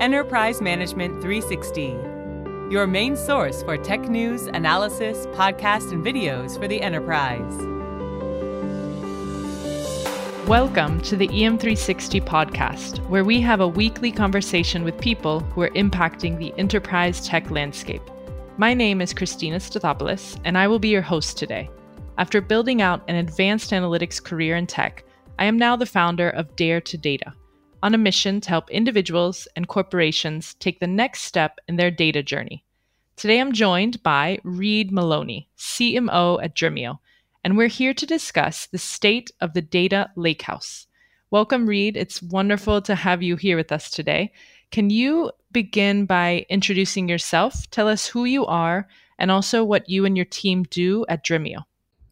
Enterprise Management 360, your main source for tech news, analysis, podcasts, and videos for the enterprise. Welcome to the EM360 podcast, where we have a weekly conversation with people who are impacting the enterprise tech landscape. My name is Christina Stathopoulos, and I will be your host today. After building out an advanced analytics career in tech, I am now the founder of Dare to Data on a mission to help individuals and corporations take the next step in their data journey. Today I'm joined by Read Maloney, CMO at Dremio, and we're here to discuss the state of the data lakehouse. Welcome, Read. It's wonderful to have you here with us today. Can you begin by introducing yourself? Tell us who you are and also what you and your team do at Dremio.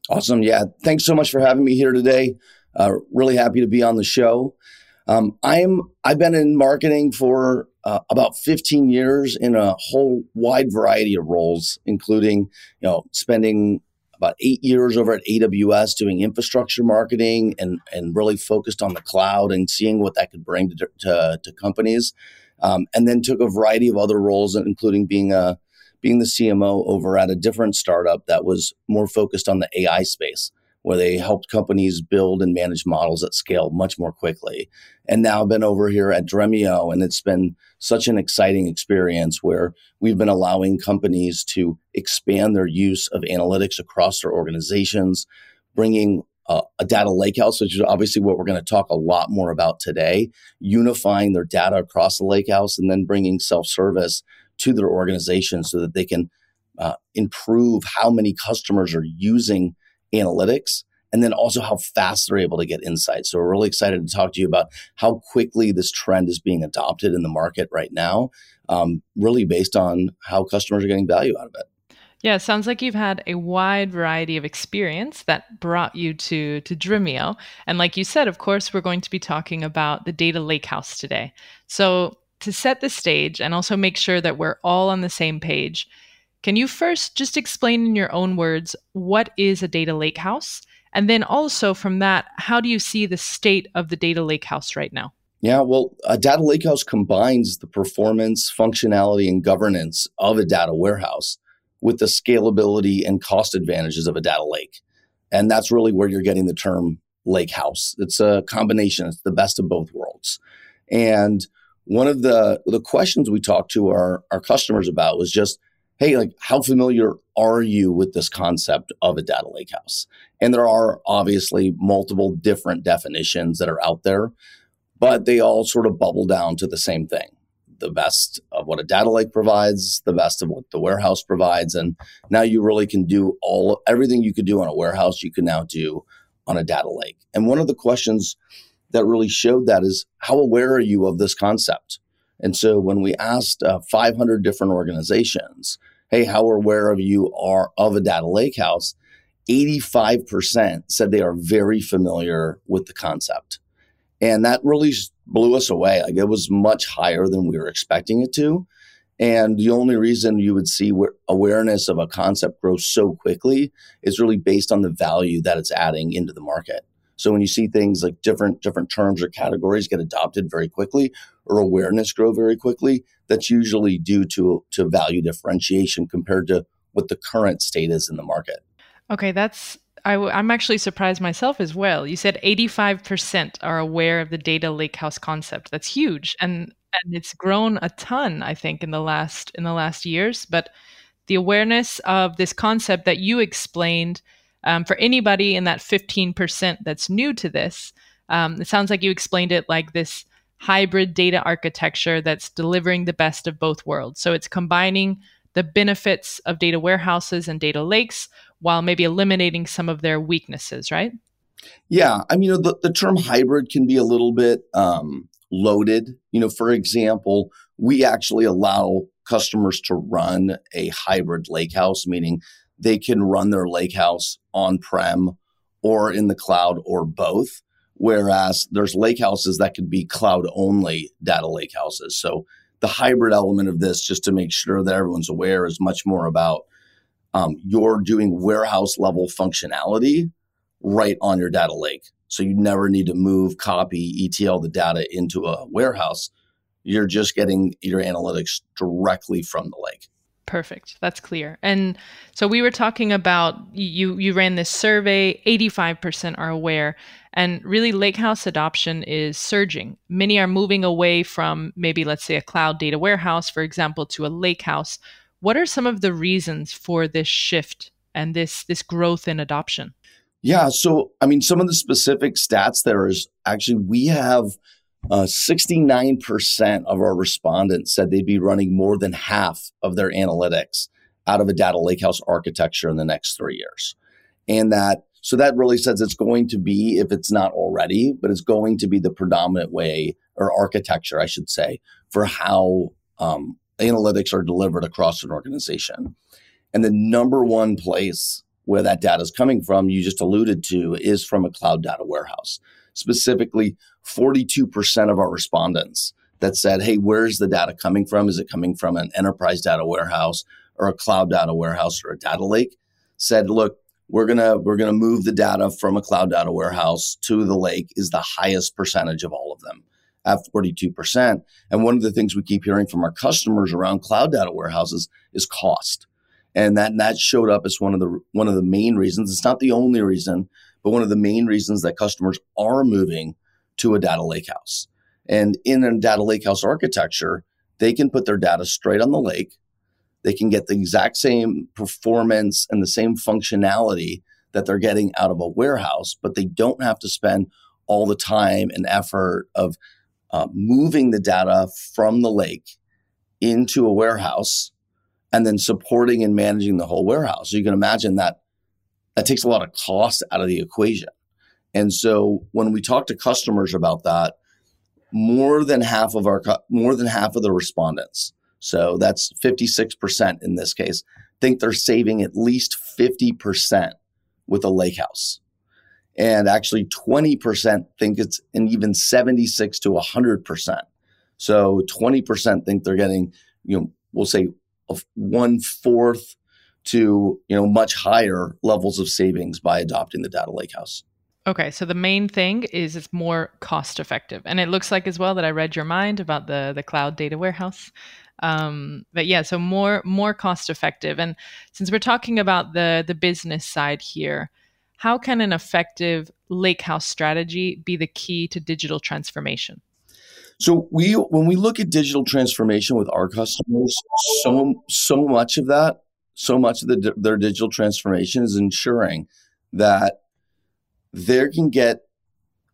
Awesome. Yeah. Thanks so much for having me here today. Uh, really happy to be on the show. Um, I am. I've been in marketing for uh, about 15 years in a whole wide variety of roles, including you know spending about eight years over at AWS doing infrastructure marketing and and really focused on the cloud and seeing what that could bring to to, to companies, um, and then took a variety of other roles, including being a being the CMO over at a different startup that was more focused on the AI space where they helped companies build and manage models at scale much more quickly. And now I've been over here at Dremio, and it's been such an exciting experience where we've been allowing companies to expand their use of analytics across their organizations, bringing uh, a data lakehouse, which is obviously what we're going to talk a lot more about today, unifying their data across the lakehouse, and then bringing self service to their organization so that they can uh, improve how many customers are using analytics and then also how fast they're able to get insights. So we're really excited to talk to you about how quickly this trend is being adopted in the market right now, um, really based on how customers are getting value out of it. Yeah, it sounds like you've had a wide variety of experience that brought you to to Dremio. And like you said, of course, we're going to be talking about the data lakehouse today. So to set the stage and also make sure that we're all on the same page, can you first just explain in your own words what is a data lakehouse? And then also from that, how do you see the state of the data lakehouse right now? Yeah, well, a data lakehouse combines the performance, functionality, and governance of a data warehouse with the scalability and cost advantages of a data lake. And that's really where you're getting the term lakehouse. It's a combination, it's the best of both worlds. And one of the, the questions we talked to our, our customers about was just hey, like how familiar are you with this concept of a data lakehouse? And there are obviously multiple different definitions that are out there, but they all sort of bubble down to the same thing. The best of what a data lake provides, the best of what the warehouse provides. And now you really can do all everything you could do on a warehouse, you can now do on a data lake. And one of the questions that really showed that is how aware are you of this concept? And so when we asked uh, 500 different organizations, hey, how aware of you are of a data lakehouse? 85% said they are very familiar with the concept. And that really blew us away. Like it was much higher than we were expecting it to. And the only reason you would see awareness of a concept grow so quickly is really based on the value that it's adding into the market. So when you see things like different different terms or categories get adopted very quickly or awareness grow very quickly, that's usually due to to value differentiation compared to what the current state is in the market. Okay, that's i w- I'm actually surprised myself as well. You said 85% are aware of the data lakehouse concept. That's huge, and and it's grown a ton, I think, in the last in the last years. But the awareness of this concept that you explained um, for anybody in that 15% that's new to this, um, it sounds like you explained it like this hybrid data architecture that's delivering the best of both worlds. So it's combining the benefits of data warehouses and data lakes while maybe eliminating some of their weaknesses, right? Yeah. I mean, the, the term hybrid can be a little bit um, loaded. You know, for example, we actually allow customers to run a hybrid lakehouse, meaning they can run their lakehouse on prem or in the cloud or both. Whereas there's lakehouses that could be cloud only data lakehouses. So the hybrid element of this, just to make sure that everyone's aware, is much more about um, you're doing warehouse level functionality right on your data lake. So you never need to move, copy, ETL the data into a warehouse. You're just getting your analytics directly from the lake. Perfect. That's clear. And so we were talking about you you ran this survey, 85% are aware and really lakehouse adoption is surging. Many are moving away from maybe let's say a cloud data warehouse for example to a lakehouse. What are some of the reasons for this shift and this this growth in adoption? Yeah, so I mean some of the specific stats there is actually we have uh, 69% of our respondents said they'd be running more than half of their analytics out of a data lakehouse architecture in the next three years. And that, so that really says it's going to be, if it's not already, but it's going to be the predominant way or architecture, I should say, for how um, analytics are delivered across an organization. And the number one place where that data is coming from, you just alluded to, is from a cloud data warehouse specifically 42% of our respondents that said, Hey, where's the data coming from? Is it coming from an enterprise data warehouse or a cloud data warehouse or a data lake? Said, look, we're gonna we're gonna move the data from a cloud data warehouse to the lake is the highest percentage of all of them at 42%. And one of the things we keep hearing from our customers around cloud data warehouses is cost. And that that showed up as one of the one of the main reasons. It's not the only reason, but one of the main reasons that customers are moving to a data lakehouse. And in a data lakehouse architecture, they can put their data straight on the lake. They can get the exact same performance and the same functionality that they're getting out of a warehouse, but they don't have to spend all the time and effort of uh, moving the data from the lake into a warehouse and then supporting and managing the whole warehouse. So you can imagine that that takes a lot of cost out of the equation. And so when we talk to customers about that, more than half of our more than half of the respondents, so that's 56% in this case, think they're saving at least 50% with a lake house. And actually 20% think it's an even 76 to 100%. So 20% think they're getting, you know, we'll say one fourth to you know much higher levels of savings by adopting the data lakehouse. Okay, so the main thing is it's more cost effective, and it looks like as well that I read your mind about the the cloud data warehouse. Um, but yeah, so more more cost effective. And since we're talking about the the business side here, how can an effective lakehouse strategy be the key to digital transformation? So we when we look at digital transformation with our customers, so so much of that so much of the, their digital transformation is ensuring that they can get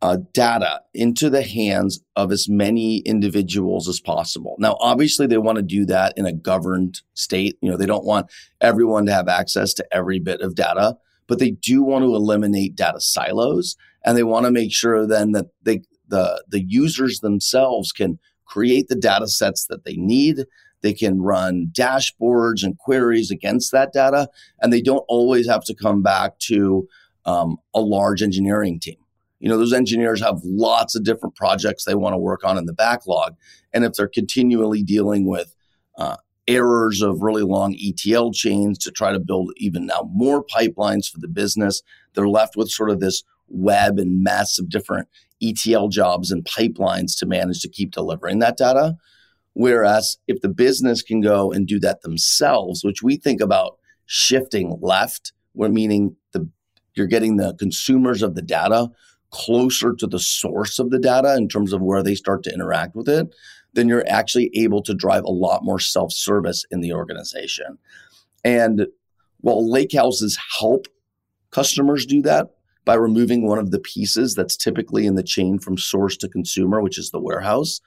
uh, data into the hands of as many individuals as possible. Now, obviously, they want to do that in a governed state. You know, they don't want everyone to have access to every bit of data, but they do want to eliminate data silos, and they want to make sure then that they the the users themselves can create the data sets that they need they can run dashboards and queries against that data, and they don't always have to come back to um, a large engineering team. You know, those engineers have lots of different projects they want to work on in the backlog. And if they're continually dealing with uh, errors of really long ETL chains to try to build even now more pipelines for the business, they're left with sort of this web and mess of different ETL jobs and pipelines to manage to keep delivering that data. Whereas if the business can go and do that themselves, which we think about shifting left, where meaning the you're getting the consumers of the data closer to the source of the data in terms of where they start to interact with it, then you're actually able to drive a lot more self-service in the organization. And while lake houses help customers do that by removing one of the pieces that's typically in the chain from source to consumer, which is the warehouse,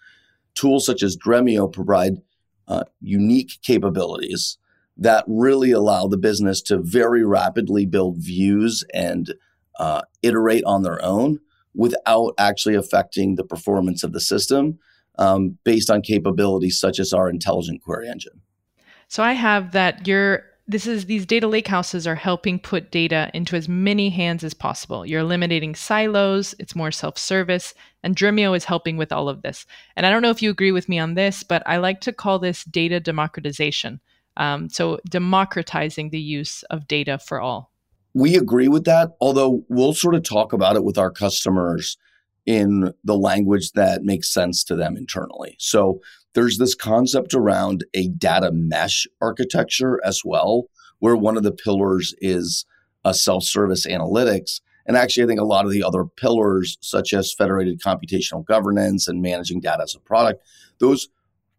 tools such as Dremio provide uh, unique capabilities that really allow the business to very rapidly build views and uh, iterate on their own without actually affecting the performance of the system um, based on capabilities such as our intelligent query engine. So I have that you're this is these data lakehouses are helping put data into as many hands as possible. You're eliminating silos, it's more self-service, and Dremio is helping with all of this. And I don't know if you agree with me on this, but I like to call this data democratization. Um, so democratizing the use of data for all. We agree with that, although we'll sort of talk about it with our customers in the language that makes sense to them internally. So there's this concept around a data mesh architecture as well, where one of the pillars is uh, a self service analytics. And actually, I think a lot of the other pillars, such as federated computational governance and managing data as a product, those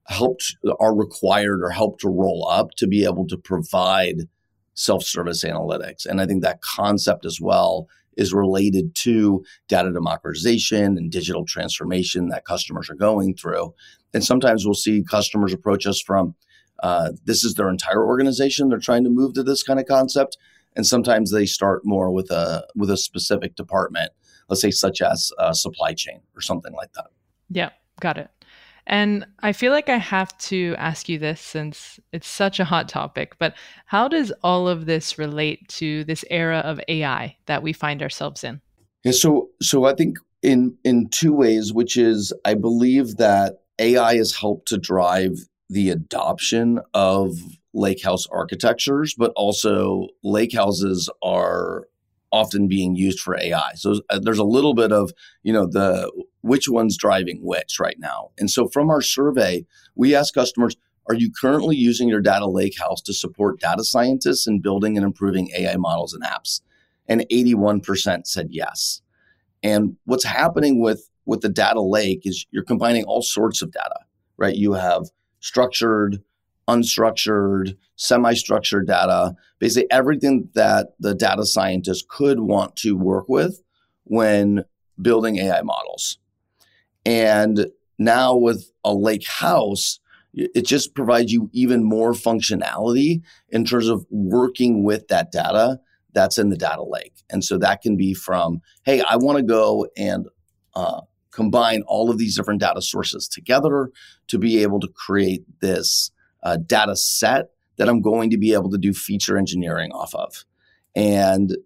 helped are required or help to roll up to be able to provide self-service analytics. And I think that concept as well is related to data democratization and digital transformation that customers are going through. And sometimes we'll see customers approach us from uh, this is their entire organization. They're trying to move to this kind of concept, and sometimes they start more with a with a specific department, let's say such as uh, supply chain or something like that. Yeah, got it. And I feel like I have to ask you this since it's such a hot topic, but how does all of this relate to this era of AI that we find ourselves in? Yeah, so so I think in in two ways, which is I believe that AI has helped to drive the adoption of lakehouse architectures, but also lakehouses are often being used for AI. So uh, there's a little bit of, you know, the which one's driving which right now. And so from our survey, we ask customers, are you currently using your data lakehouse to support data scientists in building and improving AI models and apps? And 81% said yes. And what's happening with with the data lake is you're combining all sorts of data, right? You have structured, unstructured, semi structured data, basically everything that the data scientist could want to work with when building AI models. And now with a lake house, it just provides you even more functionality in terms of working with that data that's in the data lake. And so that can be from, hey, I want to go and uh, combine all of these different data sources together to be able to create this uh, data set that I'm going to be able to do feature engineering off of. And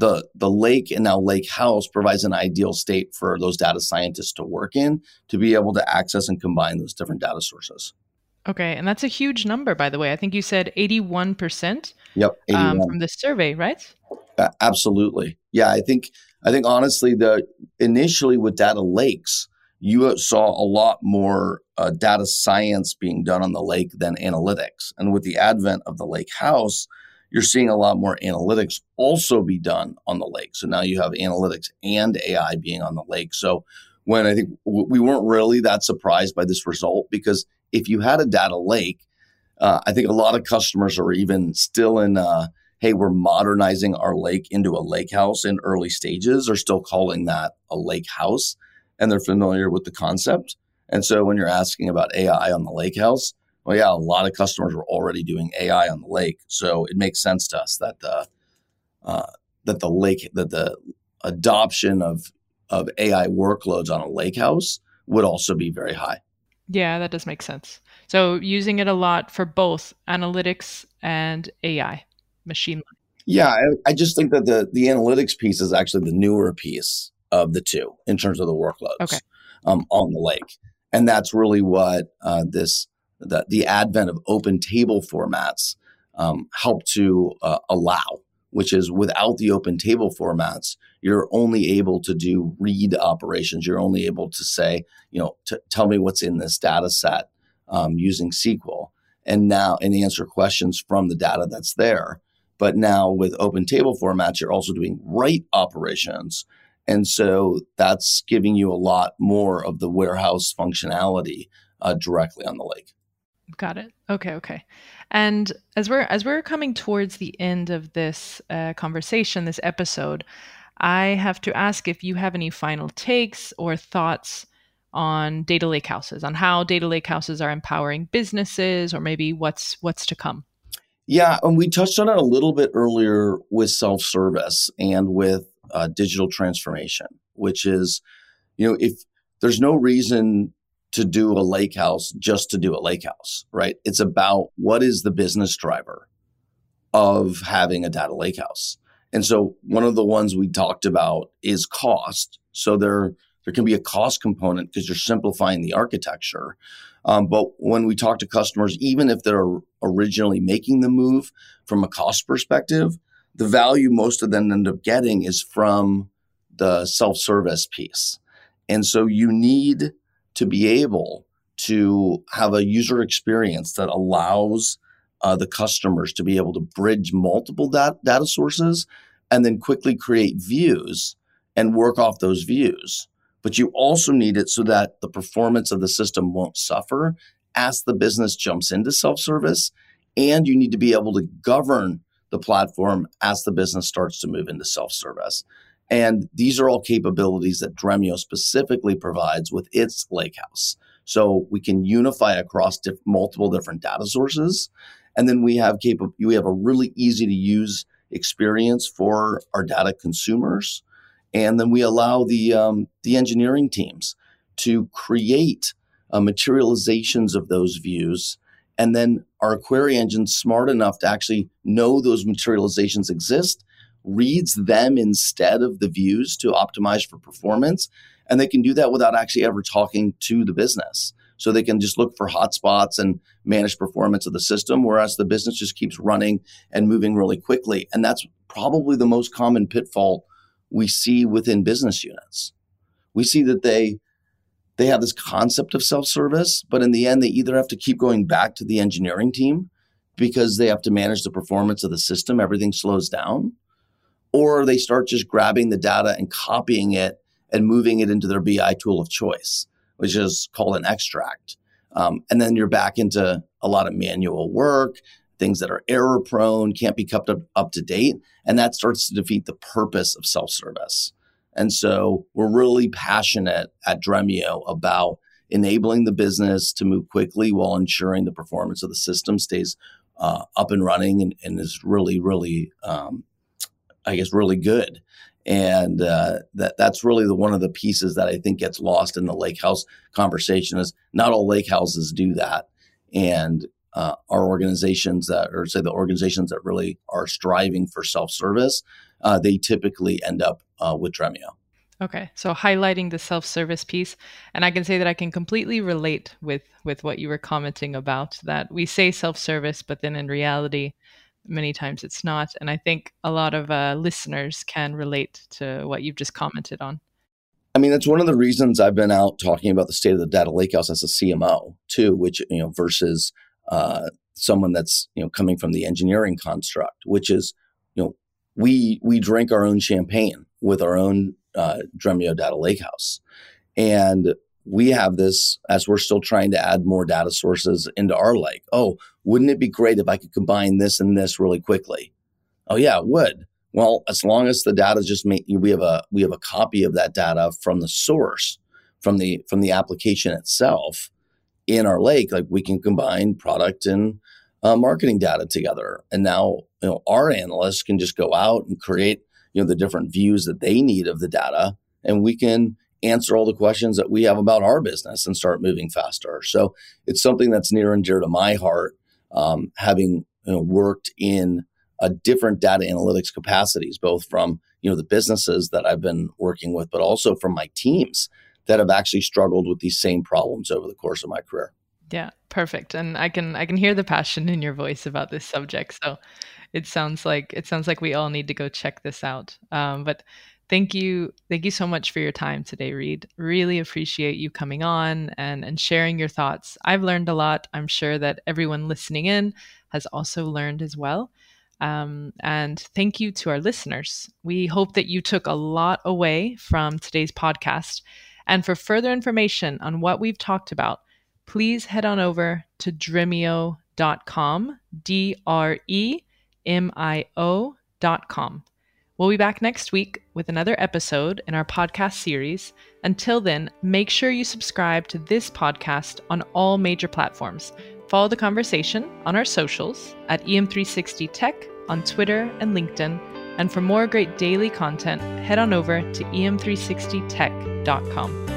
the the lake and now lake house provides an ideal state for those data scientists to work in to be able to access and combine those different data sources okay and that's a huge number by the way i think you said 81% yep 81. Um, from the survey right uh, absolutely yeah i think i think honestly the initially with data lakes you saw a lot more uh, data science being done on the lake than analytics. And with the advent of the lake house, you're seeing a lot more analytics also be done on the lake. So now you have analytics and AI being on the lake. So when I think we weren't really that surprised by this result because if you had a data lake, uh, I think a lot of customers are even still in, uh, hey, we're modernizing our lake into a lake house in early stages, are still calling that a lake house and they're familiar with the concept. And so when you're asking about AI on the lake house, well, yeah, a lot of customers were already doing AI on the lake. So it makes sense to us that the uh, that the lake that the adoption of of AI workloads on a lake house would also be very high. Yeah, that does make sense. So using it a lot for both analytics and AI, machine learning. Yeah, I, I just think that the the analytics piece is actually the newer piece of the two in terms of the workloads okay. um, on the lake. And that's really what uh, this the, the advent of open table formats um, help to uh, allow, which is without the open table formats, you're only able to do read operations. You're only able to say, you know, t- tell me what's in this data set um, using SQL, and now and answer questions from the data that's there. But now with open table formats, you're also doing write operations and so that's giving you a lot more of the warehouse functionality uh, directly on the lake. Got it. Okay, okay. And as we're as we're coming towards the end of this uh, conversation, this episode, I have to ask if you have any final takes or thoughts on data lake houses, on how data lake houses are empowering businesses, or maybe what's what's to come. Yeah, and we touched on it a little bit earlier with self service and with uh, digital transformation, which is, you know, if there's no reason to do a lake house just to do a lake house, right? It's about what is the business driver of having a data lake house. And so one of the ones we talked about is cost. So there, there can be a cost component because you're simplifying the architecture. Um, but when we talk to customers, even if they're originally making the move from a cost perspective, the value most of them end up getting is from the self service piece. And so you need to be able to have a user experience that allows uh, the customers to be able to bridge multiple dat- data sources and then quickly create views and work off those views. But you also need it so that the performance of the system won't suffer as the business jumps into self service. And you need to be able to govern the platform as the business starts to move into self service. And these are all capabilities that Dremio specifically provides with its lakehouse. So we can unify across diff- multiple different data sources. And then we have cap- we have a really easy to use experience for our data consumers. And then we allow the, um, the engineering teams to create uh, materializations of those views. And then our query engine smart enough to actually know those materializations exist reads them instead of the views to optimize for performance. And they can do that without actually ever talking to the business. So they can just look for hotspots and manage performance of the system, whereas the business just keeps running and moving really quickly. And that's probably the most common pitfall we see within business units. We see that they they have this concept of self-service, but in the end, they either have to keep going back to the engineering team because they have to manage the performance of the system, everything slows down, or they start just grabbing the data and copying it and moving it into their BI tool of choice, which is called an extract. Um, and then you're back into a lot of manual work, things that are error prone, can't be kept up, up to date. And that starts to defeat the purpose of self service. And so we're really passionate at Dremio about enabling the business to move quickly while ensuring the performance of the system stays uh, up and running and, and is really, really um, I guess, really good. And uh, that that's really the one of the pieces that I think gets lost in the lake house conversation is not all lake houses do that. And uh, our organizations that, or say the organizations that really are striving for self service, uh, they typically end up uh, with Dremio. Okay, so highlighting the self-service piece, and I can say that I can completely relate with with what you were commenting about. That we say self-service, but then in reality, many times it's not. And I think a lot of uh, listeners can relate to what you've just commented on. I mean, that's one of the reasons I've been out talking about the state of the data lakehouse as a CMO too, which you know versus uh, someone that's you know coming from the engineering construct, which is you know we we drink our own champagne with our own uh, Dremio data lakehouse, and we have this as we're still trying to add more data sources into our lake. Oh, wouldn't it be great if I could combine this and this really quickly? Oh yeah, it would. Well, as long as the data is just we have a we have a copy of that data from the source, from the from the application itself in our lake, like we can combine product and uh, marketing data together. And now, you know, our analysts can just go out and create, you know, the different views that they need of the data, and we can answer all the questions that we have about our business and start moving faster. So it's something that's near and dear to my heart, um, having you know, worked in a different data analytics capacities, both from you know the businesses that I've been working with, but also from my teams that have actually struggled with these same problems over the course of my career. Yeah, perfect. And I can I can hear the passion in your voice about this subject. So it sounds like it sounds like we all need to go check this out. Um, but thank you thank you so much for your time today Read. Really appreciate you coming on and and sharing your thoughts. I've learned a lot. I'm sure that everyone listening in has also learned as well. Um, and thank you to our listeners. We hope that you took a lot away from today's podcast. And for further information on what we've talked about please head on over to dremio.com d-r-e-m-i-o.com We'll be back next week with another episode in our podcast series. Until then, make sure you subscribe to this podcast on all major platforms. Follow the conversation on our socials at EM360 Tech on Twitter and LinkedIn. And for more great daily content, head on over to em360tech.com.